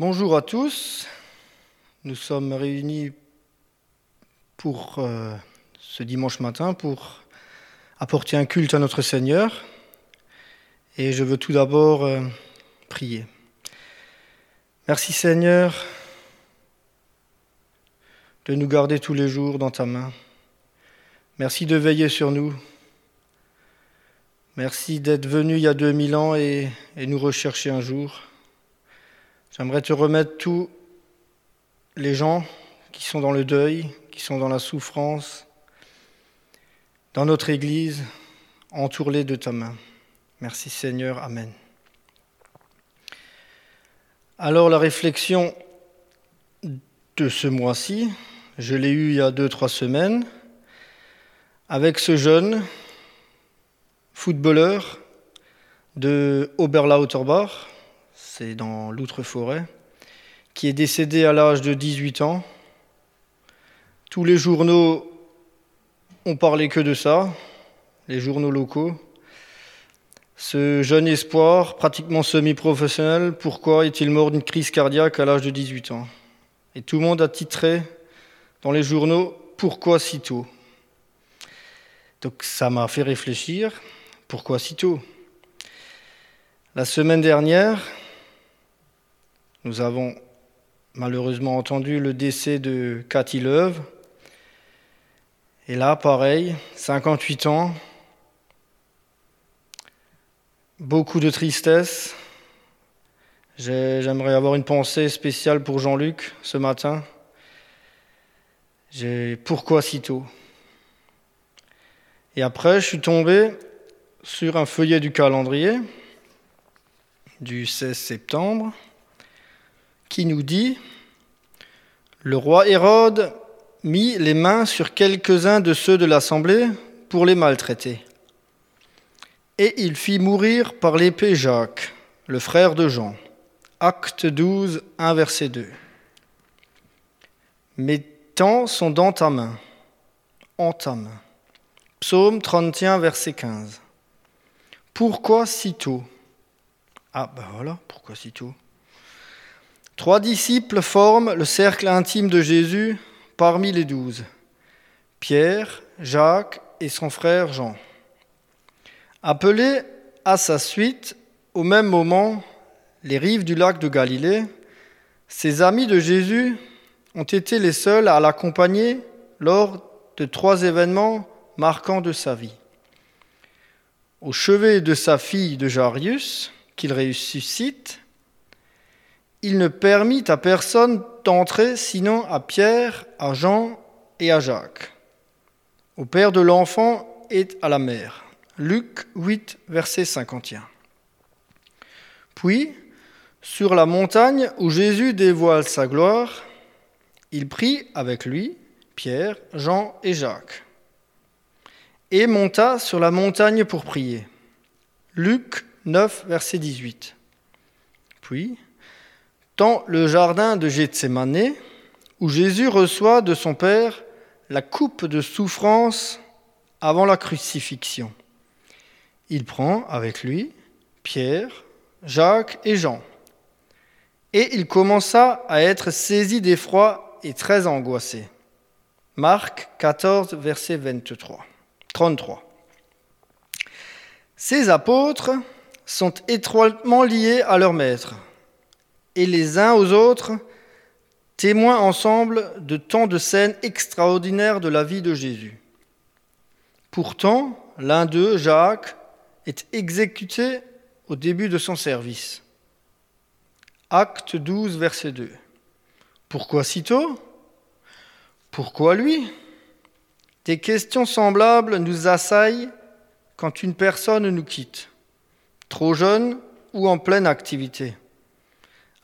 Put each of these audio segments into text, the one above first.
Bonjour à tous. Nous sommes réunis pour euh, ce dimanche matin pour apporter un culte à notre Seigneur. Et je veux tout d'abord euh, prier. Merci Seigneur de nous garder tous les jours dans ta main. Merci de veiller sur nous. Merci d'être venu il y a 2000 ans et, et nous rechercher un jour. J'aimerais te remettre tous les gens qui sont dans le deuil, qui sont dans la souffrance, dans notre Église, entoure-les de ta main. Merci Seigneur, Amen. Alors la réflexion de ce mois-ci, je l'ai eue il y a deux, trois semaines, avec ce jeune footballeur de Oberlauterbach, c'est dans l'Outre-Forêt, qui est décédé à l'âge de 18 ans. Tous les journaux ont parlé que de ça, les journaux locaux. Ce jeune espoir, pratiquement semi-professionnel, pourquoi est-il mort d'une crise cardiaque à l'âge de 18 ans? Et tout le monde a titré dans les journaux Pourquoi si tôt? Donc ça m'a fait réfléchir. Pourquoi si tôt? La semaine dernière, nous avons malheureusement entendu le décès de Cathy Leuve. Et là, pareil, 58 ans, beaucoup de tristesse. J'aimerais avoir une pensée spéciale pour Jean-Luc ce matin. Pourquoi si tôt? Et après, je suis tombé sur un feuillet du calendrier du 16 septembre qui nous dit Le roi Hérode mit les mains sur quelques-uns de ceux de l'assemblée pour les maltraiter. Et il fit mourir par l'épée Jacques, le frère de Jean. Acte 12, 1 verset 2. Mes temps sont dans ta main, en ta main. Psaume 31, verset 15. Pourquoi si tôt? Ah ben voilà, pourquoi si tôt? Trois disciples forment le cercle intime de Jésus parmi les douze. Pierre, Jacques et son frère Jean. Appelés à sa suite, au même moment, les rives du lac de Galilée, ces amis de Jésus ont été les seuls à l'accompagner lors de trois événements marquants de sa vie. Au chevet de sa fille de Jarius, qu'il ressuscite, il ne permit à personne d'entrer sinon à Pierre, à Jean et à Jacques, au père de l'enfant et à la mère. Luc 8, verset 51. Puis, sur la montagne où Jésus dévoile sa gloire, il prit avec lui Pierre, Jean et Jacques, et monta sur la montagne pour prier. Luc 9, verset 18. Puis, dans le jardin de Gethsemane, où Jésus reçoit de son Père la coupe de souffrance avant la crucifixion. Il prend avec lui Pierre, Jacques et Jean. Et il commença à être saisi d'effroi et très angoissé. Marc 14, verset 23, 33. Ces apôtres sont étroitement liés à leur maître et les uns aux autres, témoins ensemble de tant de scènes extraordinaires de la vie de Jésus. Pourtant, l'un d'eux, Jacques, est exécuté au début de son service. Acte 12, verset 2. Pourquoi si tôt Pourquoi lui? Des questions semblables nous assaillent quand une personne nous quitte, trop jeune ou en pleine activité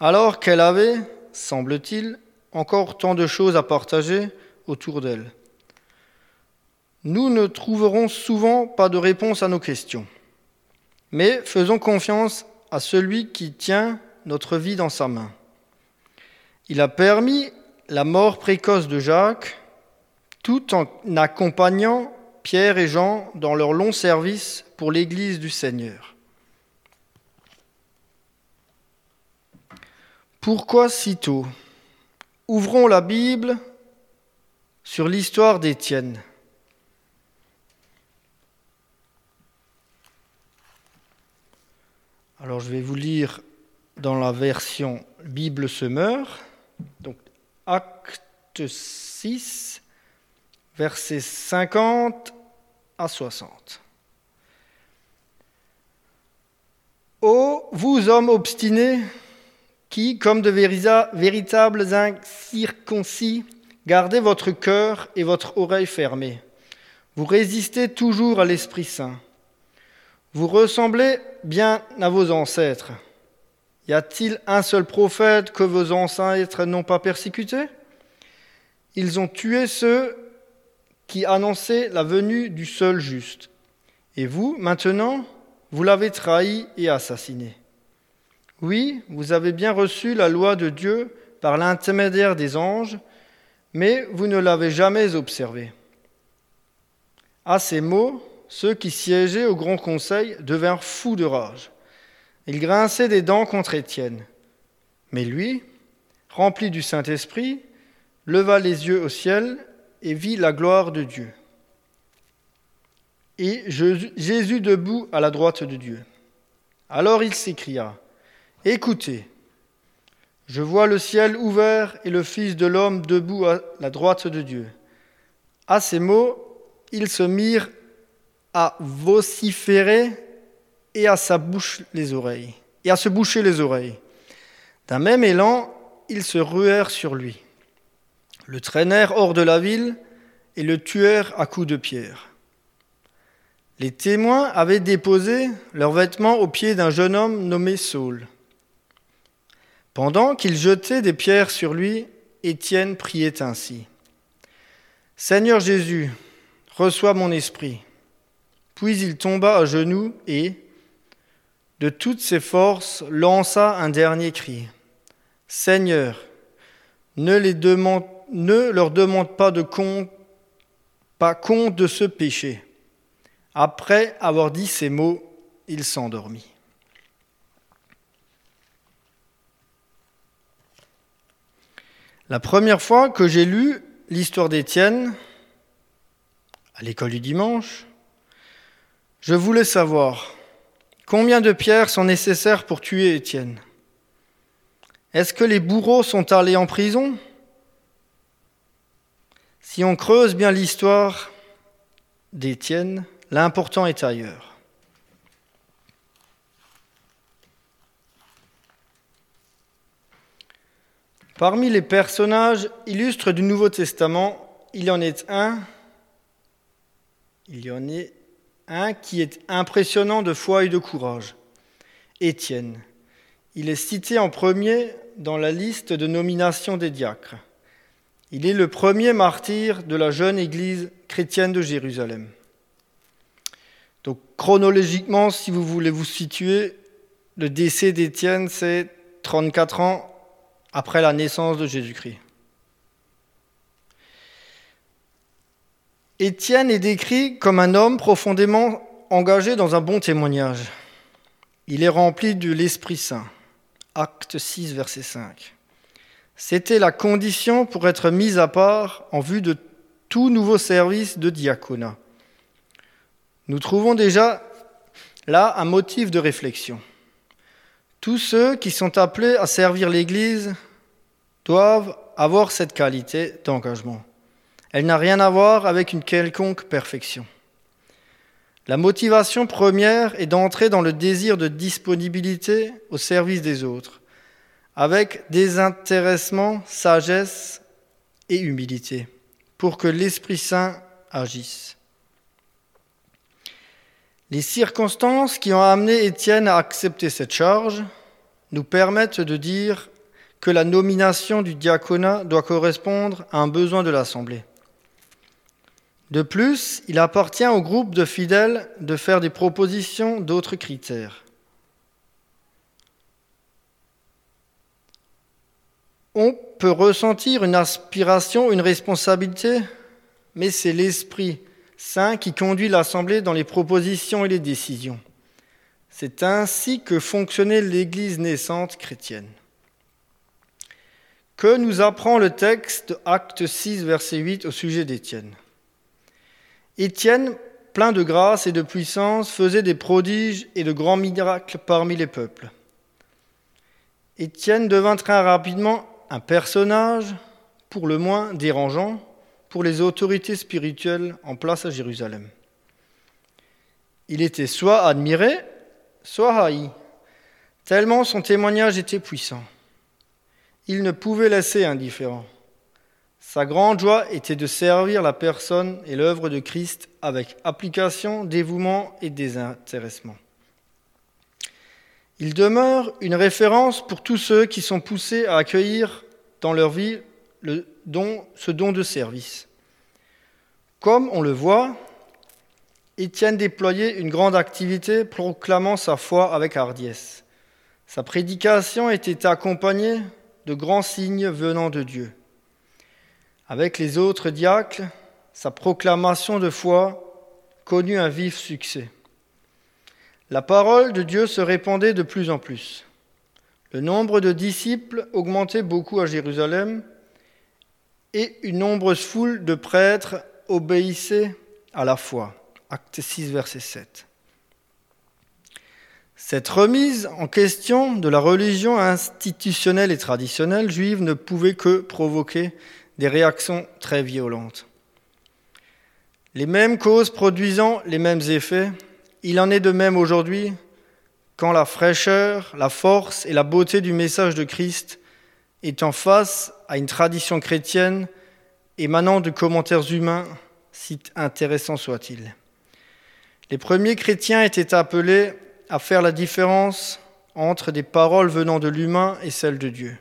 alors qu'elle avait, semble-t-il, encore tant de choses à partager autour d'elle. Nous ne trouverons souvent pas de réponse à nos questions, mais faisons confiance à celui qui tient notre vie dans sa main. Il a permis la mort précoce de Jacques tout en accompagnant Pierre et Jean dans leur long service pour l'Église du Seigneur. Pourquoi si tôt? Ouvrons la Bible sur l'histoire d'Étienne. Alors je vais vous lire dans la version Bible Semeur, donc acte 6, versets 50 à 60. Ô vous hommes obstinés, qui, comme de véritables incirconcis, gardez votre cœur et votre oreille fermée. Vous résistez toujours à l'Esprit Saint. Vous ressemblez bien à vos ancêtres. Y a-t-il un seul prophète que vos ancêtres n'ont pas persécuté? Ils ont tué ceux qui annonçaient la venue du seul juste. Et vous, maintenant, vous l'avez trahi et assassiné. Oui, vous avez bien reçu la loi de Dieu par l'intermédiaire des anges, mais vous ne l'avez jamais observée. À ces mots, ceux qui siégeaient au grand conseil devinrent fous de rage. Il grinçait des dents contre Étienne. Mais lui, rempli du Saint-Esprit, leva les yeux au ciel et vit la gloire de Dieu. Et Jésus debout à la droite de Dieu. Alors il s'écria, Écoutez, je vois le ciel ouvert et le Fils de l'homme debout à la droite de Dieu. À ces mots, ils se mirent à vociférer et à et à se boucher les oreilles. D'un même élan, ils se ruèrent sur lui, le traînèrent hors de la ville et le tuèrent à coups de pierre. Les témoins avaient déposé leurs vêtements aux pieds d'un jeune homme nommé Saul. Pendant qu'ils jetaient des pierres sur lui, Étienne priait ainsi. Seigneur Jésus, reçois mon esprit. Puis il tomba à genoux et, de toutes ses forces, lança un dernier cri. Seigneur, ne, leur demande pas de compte de ce péché. Après avoir dit ces mots, il s'endormit. La première fois que j'ai lu l'histoire d'Étienne, à l'école du dimanche, je voulais savoir Combien de pierres sont nécessaires pour tuer Étienne Est-ce que les bourreaux sont allés en prison? Si on creuse bien l'histoire d'Étienne, l'important est ailleurs. Parmi les personnages illustres du Nouveau Testament, il y en est un, un qui est impressionnant de foi et de courage, Étienne. Il est cité en premier dans la liste de nomination des diacres. Il est le premier martyr de la jeune Église chrétienne de Jérusalem. Donc chronologiquement, si vous voulez vous situer, le décès d'Étienne, c'est 34 ans après la naissance de Jésus-Christ. Étienne est décrit comme un homme profondément engagé dans un bon témoignage. Il est rempli de l'Esprit Saint. Acte 6, verset 5. C'était la condition pour être mis à part en vue de tout nouveau service de diaconat. Nous trouvons déjà là un motif de réflexion. Tous ceux qui sont appelés à servir l'Église doivent avoir cette qualité d'engagement. Elle n'a rien à voir avec une quelconque perfection. La motivation première est d'entrer dans le désir de disponibilité au service des autres, avec désintéressement, sagesse et humilité, pour que l'Esprit Saint agisse. Les circonstances qui ont amené Étienne à accepter cette charge nous permettent de dire que la nomination du diaconat doit correspondre à un besoin de l'Assemblée. De plus, il appartient au groupe de fidèles de faire des propositions d'autres critères. On peut ressentir une aspiration, une responsabilité, mais c'est l'Esprit Saint qui conduit l'Assemblée dans les propositions et les décisions. C'est ainsi que fonctionnait l'Église naissante chrétienne. Que nous apprend le texte Acte 6, verset 8 au sujet d'Étienne Étienne, plein de grâce et de puissance, faisait des prodiges et de grands miracles parmi les peuples. Étienne devint très rapidement un personnage, pour le moins dérangeant, pour les autorités spirituelles en place à Jérusalem. Il était soit admiré, soit haï, tellement son témoignage était puissant. Il ne pouvait laisser indifférent. Sa grande joie était de servir la personne et l'œuvre de Christ avec application, dévouement et désintéressement. Il demeure une référence pour tous ceux qui sont poussés à accueillir dans leur vie le don, ce don de service. Comme on le voit, Étienne déployait une grande activité proclamant sa foi avec hardiesse. Sa prédication était accompagnée de grands signes venant de Dieu. Avec les autres diacres, sa proclamation de foi connut un vif succès. La parole de Dieu se répandait de plus en plus. Le nombre de disciples augmentait beaucoup à Jérusalem et une nombreuse foule de prêtres obéissait à la foi. Acte 6, verset 7. Cette remise en question de la religion institutionnelle et traditionnelle juive ne pouvait que provoquer des réactions très violentes. Les mêmes causes produisant les mêmes effets, il en est de même aujourd'hui quand la fraîcheur, la force et la beauté du message de Christ est en face à une tradition chrétienne émanant de commentaires humains, si intéressants soient-ils. Les premiers chrétiens étaient appelés à faire la différence entre des paroles venant de l'humain et celles de Dieu.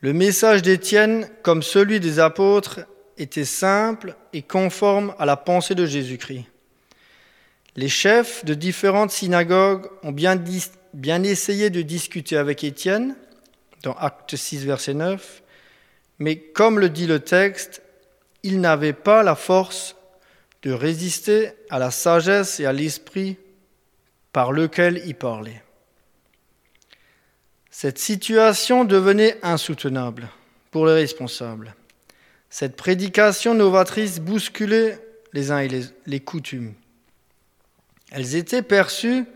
Le message d'Étienne, comme celui des apôtres, était simple et conforme à la pensée de Jésus-Christ. Les chefs de différentes synagogues ont bien, bien essayé de discuter avec Étienne, dans Acte 6, verset 9, mais comme le dit le texte, ils n'avaient pas la force de résister à la sagesse et à l'esprit par lequel il parlait. Cette situation devenait insoutenable pour les responsables. Cette prédication novatrice bousculait les uns et les coutumes. Elles étaient perçues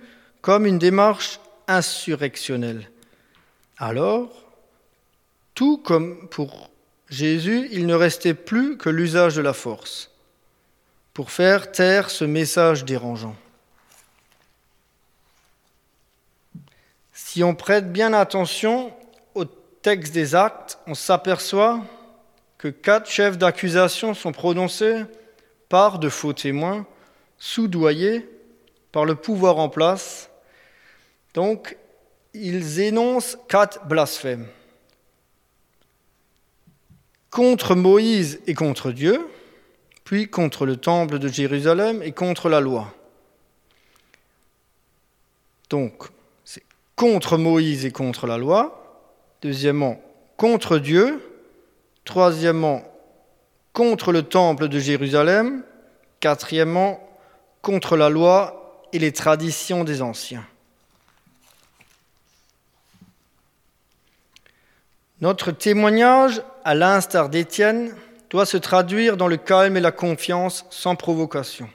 comme une démarche insurrectionnelle. Alors, tout comme pour Jésus, il ne restait plus que l'usage de la force pour faire taire ce message dérangeant. Si on prête bien attention au texte des actes, on s'aperçoit que quatre chefs d'accusation sont prononcés par de faux témoins, soudoyés par le pouvoir en place. Donc, ils énoncent quatre blasphèmes contre Moïse et contre Dieu, puis contre le temple de Jérusalem et contre la loi. Donc, c'est contre Moïse et contre la loi. Deuxièmement, contre Dieu. Troisièmement, contre le temple de Jérusalem. Quatrièmement, contre la loi et les traditions des anciens. Notre témoignage, à l'instar d'Étienne, doit se traduire dans le calme et la confiance sans provocation.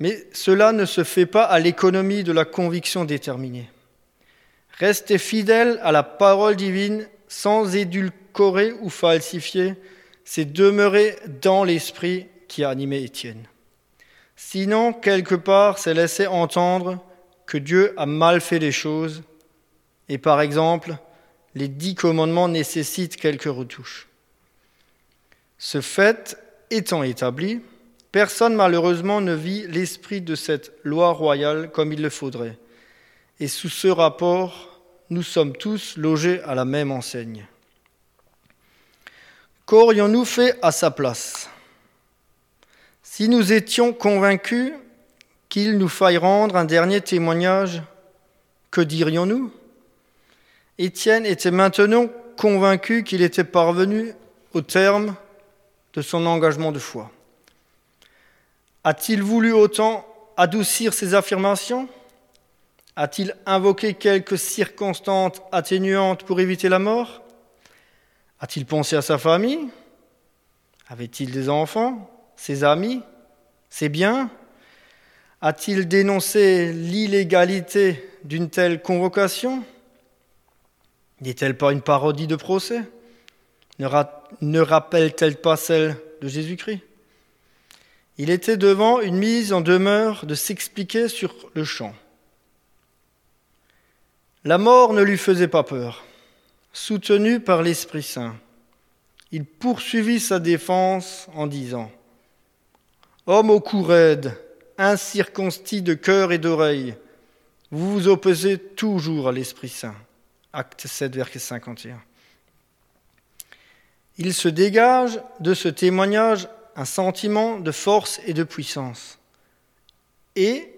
Mais cela ne se fait pas à l'économie de la conviction déterminée. Rester fidèle à la parole divine sans édulcorer ou falsifier, c'est demeurer dans l'esprit qui a animé Étienne. Sinon, quelque part, c'est laisser entendre que Dieu a mal fait les choses et par exemple les dix commandements nécessitent quelques retouches. Ce fait étant établi, personne malheureusement ne vit l'esprit de cette loi royale comme il le faudrait. Et sous ce rapport, nous sommes tous logés à la même enseigne. Qu'aurions-nous fait à sa place? Si nous étions convaincus qu'il nous faille rendre un dernier témoignage, que dirions-nous? Étienne était maintenant convaincu qu'il était parvenu au terme de son engagement de foi. A-t-il voulu autant adoucir ses affirmations? A-t-il invoqué quelques circonstances atténuantes pour éviter la mort? A-t-il pensé à sa famille? Avait-il des enfants? Ses amis? Ses biens? A-t-il dénoncé l'illégalité d'une telle convocation? N'est-elle pas une parodie de procès? Ne, rappelle-t-elle pas celle de Jésus-Christ? Il était devant une mise en demeure de s'expliquer sur le champ. La mort ne lui faisait pas peur. Soutenu par l'Esprit Saint, il poursuivit sa défense en disant Homme au cou raide, incirconcis de cœur et d'oreille, vous vous opposez toujours à l'Esprit Saint. Acte 7, verset 51. Il se dégage de ce témoignage un sentiment de force et de puissance. Et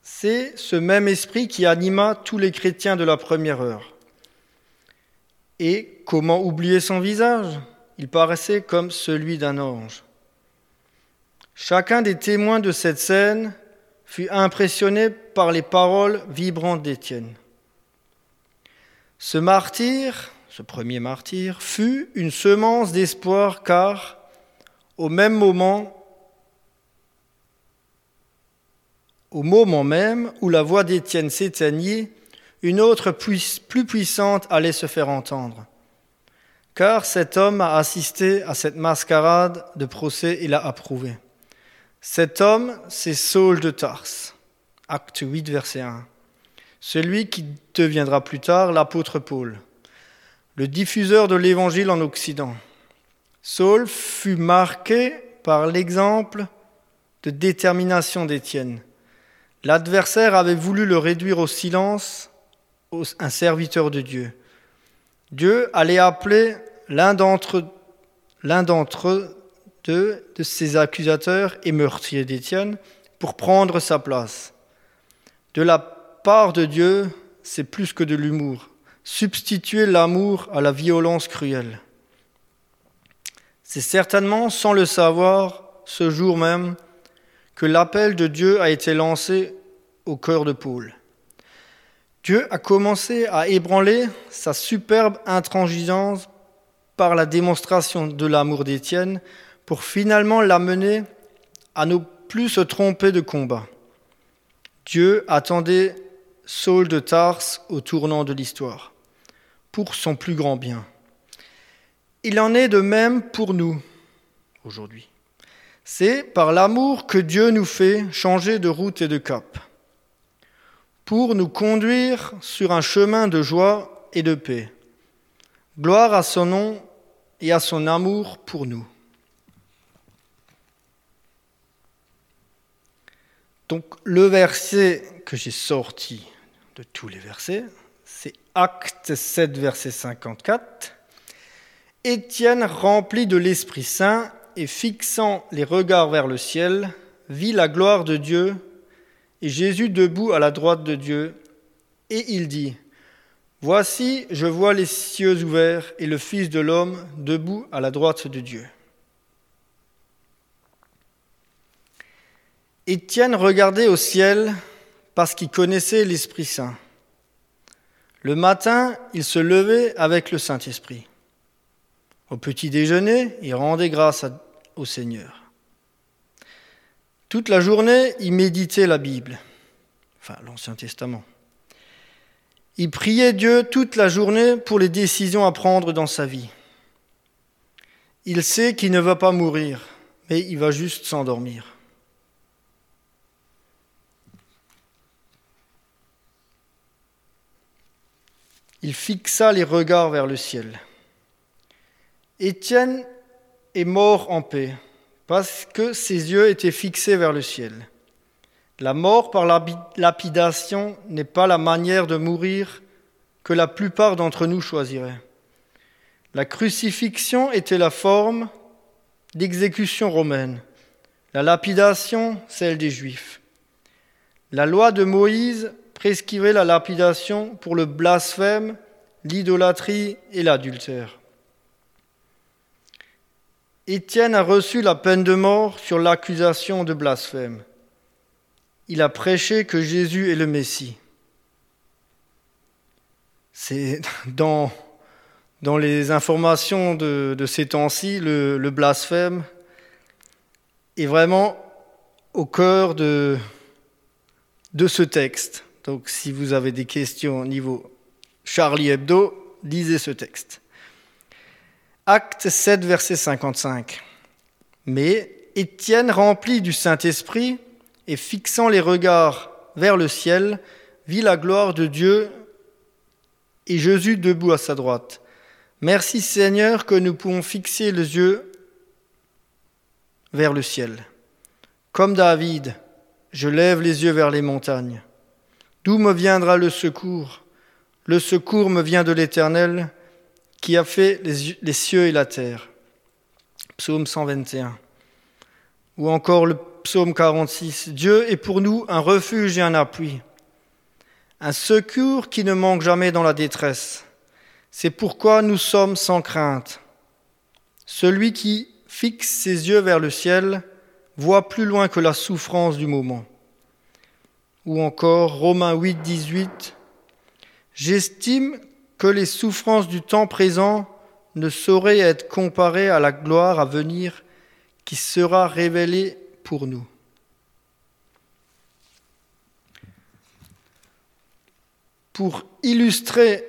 c'est ce même esprit qui anima tous les chrétiens de la première heure. Et comment oublier son visage? Il paraissait comme celui d'un ange. Chacun des témoins de cette scène fut impressionné par les paroles vibrantes d'Étienne. Ce martyr, ce premier martyr, fut une semence d'espoir car, au même moment, Au moment même où la voix d'Étienne s'éteignit, une autre plus puissante allait se faire entendre. Car cet homme a assisté à cette mascarade de procès et l'a approuvé. Cet homme, c'est Saul de Tarse, acte 8, verset 1. Celui qui deviendra plus tard l'apôtre Paul, le diffuseur de l'évangile en Occident. Saul fut marqué par l'exemple de détermination d'Étienne L'adversaire avait voulu le réduire au silence, un serviteur de Dieu. Dieu allait appeler l'un d'entre d'entre deux de ses accusateurs et meurtriers d'Étienne pour prendre sa place. De la part de Dieu, c'est plus que de l'humour. Substituer l'amour à la violence cruelle. C'est certainement, sans le savoir, ce jour même, que l'appel de Dieu a été lancé au cœur de Paul. Dieu a commencé à ébranler sa superbe intransigeance par la démonstration de l'amour d'Étienne pour finalement l'amener à ne plus se tromper de combat. Dieu attendait Saul de Tarse au tournant de l'histoire, pour son plus grand bien. Il en est de même pour nous aujourd'hui. C'est par l'amour que Dieu nous fait changer de route et de cap, pour nous conduire sur un chemin de joie et de paix. Gloire à son nom et à son amour pour nous. Donc le verset que j'ai sorti de tous les versets, c'est Acte 7, verset 54. Étienne, rempli de l'Esprit Saint, et fixant les regards vers le ciel, vit la gloire de Dieu et Jésus debout à la droite de Dieu, et il dit, Voici, je vois les cieux ouverts et le Fils de l'homme debout à la droite de Dieu. Étienne regardait au ciel parce qu'il connaissait l'Esprit Saint. Le matin, il se levait avec le Saint-Esprit. Au petit déjeuner, il rendait grâce au Seigneur. Toute la journée, il méditait la Bible, enfin l'Ancien Testament. Il priait Dieu toute la journée pour les décisions à prendre dans sa vie. Il sait qu'il ne va pas mourir, mais il va juste s'endormir. Il fixa les regards vers le ciel. Étienne est mort en paix parce que ses yeux étaient fixés vers le ciel. La mort par lapidation n'est pas la manière de mourir que la plupart d'entre nous choisiraient. La crucifixion était la forme d'exécution romaine, la lapidation celle des Juifs. La loi de Moïse prescrivait la lapidation pour le blasphème, l'idolâtrie et l'adultère. Étienne a reçu la peine de mort sur l'accusation de blasphème. Il a prêché que Jésus est le Messie. C'est dans, les informations de, ces temps-ci, le, blasphème est vraiment au cœur de ce texte. Donc si vous avez des questions au niveau Charlie Hebdo, lisez ce texte. Acte 7, verset 55. Mais Étienne, rempli du Saint-Esprit et fixant les regards vers le ciel, vit la gloire de Dieu et Jésus debout à sa droite. Merci Seigneur que nous pouvons fixer les yeux vers le ciel. Comme David, je lève les yeux vers les montagnes. D'où me viendra le secours? Le secours me vient de l'Éternel qui a fait les, cieux et la terre. Psaume 121. Ou encore le psaume 46. Dieu est pour nous un refuge et un appui, un secours qui ne manque jamais dans la détresse. C'est pourquoi nous sommes sans crainte. Celui qui fixe ses yeux vers le ciel voit plus loin que la souffrance du moment. Ou encore Romains 8, 18. J'estime que les souffrances du temps présent ne sauraient être comparées à la gloire à venir qui sera révélée pour nous. Pour illustrer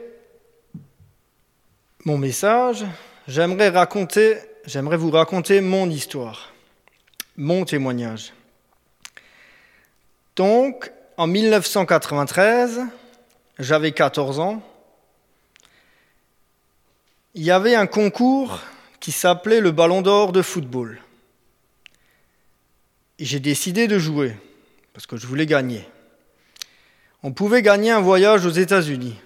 mon message, j'aimerais vous raconter mon histoire, mon témoignage. Donc, en 1993, j'avais 14 ans il y avait un concours qui s'appelait le Ballon d'Or de football. Et j'ai décidé de jouer, parce que je voulais gagner. On pouvait gagner un voyage aux États-Unis.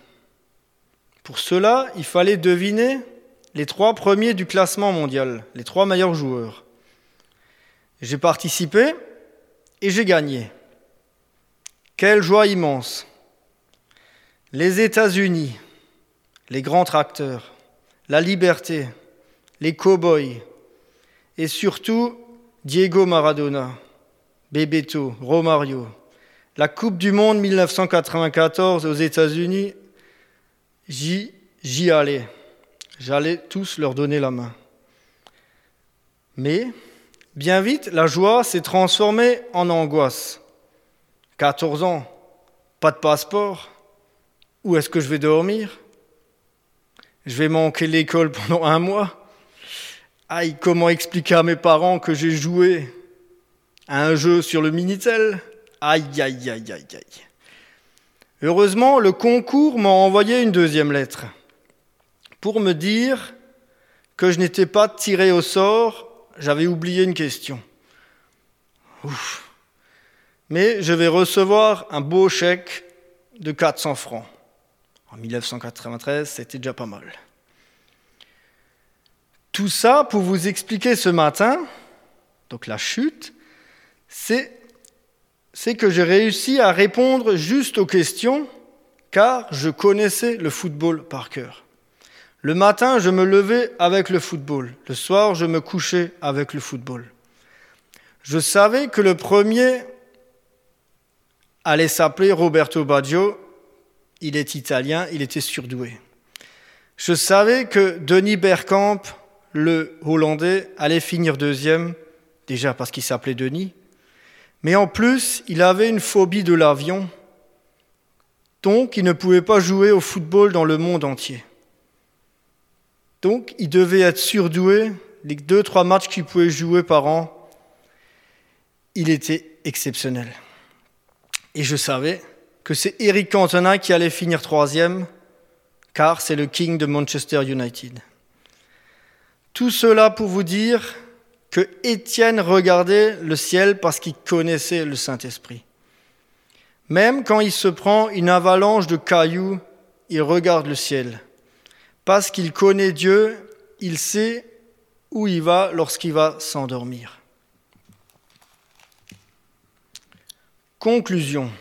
Pour cela, il fallait deviner les trois premiers du classement mondial, les trois meilleurs joueurs. J'ai participé et j'ai gagné. Quelle joie immense. Les États-Unis, les grands tracteurs, la liberté, les cow-boys et surtout Diego Maradona, Bebeto, Romario. La Coupe du Monde 1994 aux États-Unis, j'y, j'y allais. J'allais tous leur donner la main. Mais, bien vite, la joie s'est transformée en angoisse. 14 ans, pas de passeport. Où est-ce que je vais dormir? Je vais manquer l'école pendant un mois. Aïe, comment expliquer à mes parents que j'ai joué à un jeu sur le Minitel? Aïe, aïe, aïe, aïe, aïe. Heureusement, le concours m'a envoyé une deuxième lettre pour me dire que je n'étais pas tiré au sort, j'avais oublié une question. Ouf. Mais je vais recevoir un beau chèque de 400 francs. En 1993, c'était déjà pas mal. Tout ça pour vous expliquer ce matin, donc la chute, c'est, que j'ai réussi à répondre juste aux questions car je connaissais le football par cœur. Le matin, je me levais avec le football. Le soir, je me couchais avec le football. Je savais que le premier allait s'appeler Roberto Baggio il est italien, il était surdoué. Je savais que Denis Bergkamp, le Hollandais, allait finir deuxième, déjà parce qu'il s'appelait Denis, mais en plus, il avait une phobie de l'avion, donc il ne pouvait pas jouer au football dans le monde entier. Donc il devait être surdoué, les deux, trois matchs qu'il pouvait jouer par an, il était exceptionnel. Et je savais que c'est Eric Cantona qui allait finir troisième, car c'est le King de Manchester United. Tout cela pour vous dire que Étienne regardait le ciel parce qu'il connaissait le Saint-Esprit. Même quand il se prend une avalanche de cailloux, il regarde le ciel. Parce qu'il connaît Dieu, il sait où il va lorsqu'il va s'endormir. Conclusion.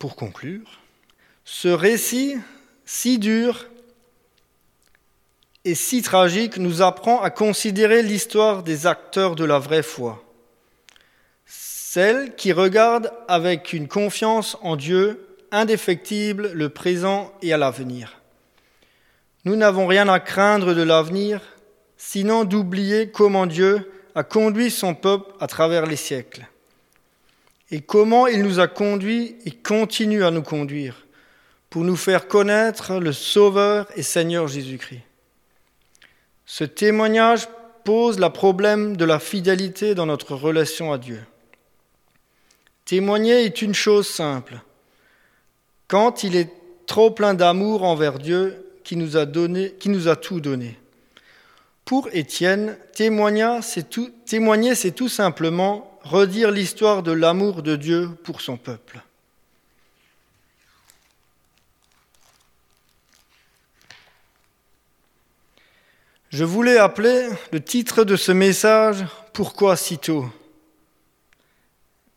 Pour conclure, ce récit si dur et si tragique nous apprend à considérer l'histoire des acteurs de la vraie foi, celle qui regarde avec une confiance en Dieu indéfectible, le présent et à l'avenir. Nous n'avons rien à craindre de l'avenir, sinon d'oublier comment Dieu a conduit son peuple à travers les siècles et comment il nous a conduits et continue à nous conduire pour nous faire connaître le Sauveur et Seigneur Jésus-Christ. Ce témoignage pose le problème de la fidélité dans notre relation à Dieu. Témoigner est une chose simple. Quand il est trop plein d'amour envers Dieu qui nous a, donné, qui nous a tout donné. Pour Étienne, témoigner, c'est tout, témoigner, c'est tout simplement redire l'histoire de l'amour de Dieu pour son peuple. Je voulais appeler le titre de ce message Pourquoi si tôt?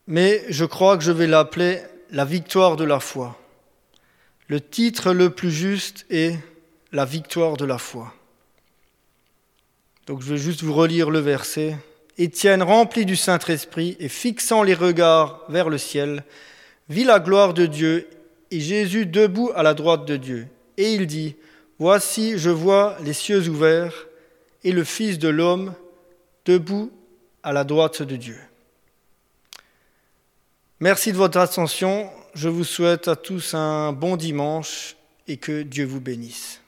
Mais je crois que je vais l'appeler La victoire de la foi. Le titre le plus juste est La victoire de la foi. Donc je vais juste vous relire le verset. Étienne, rempli du Saint-Esprit et fixant les regards vers le ciel, vit la gloire de Dieu et Jésus debout à la droite de Dieu. Et il dit, Voici, je vois les cieux ouverts et le Fils de l'homme debout à la droite de Dieu. Merci de votre attention. Je vous souhaite à tous un bon dimanche et que Dieu vous bénisse.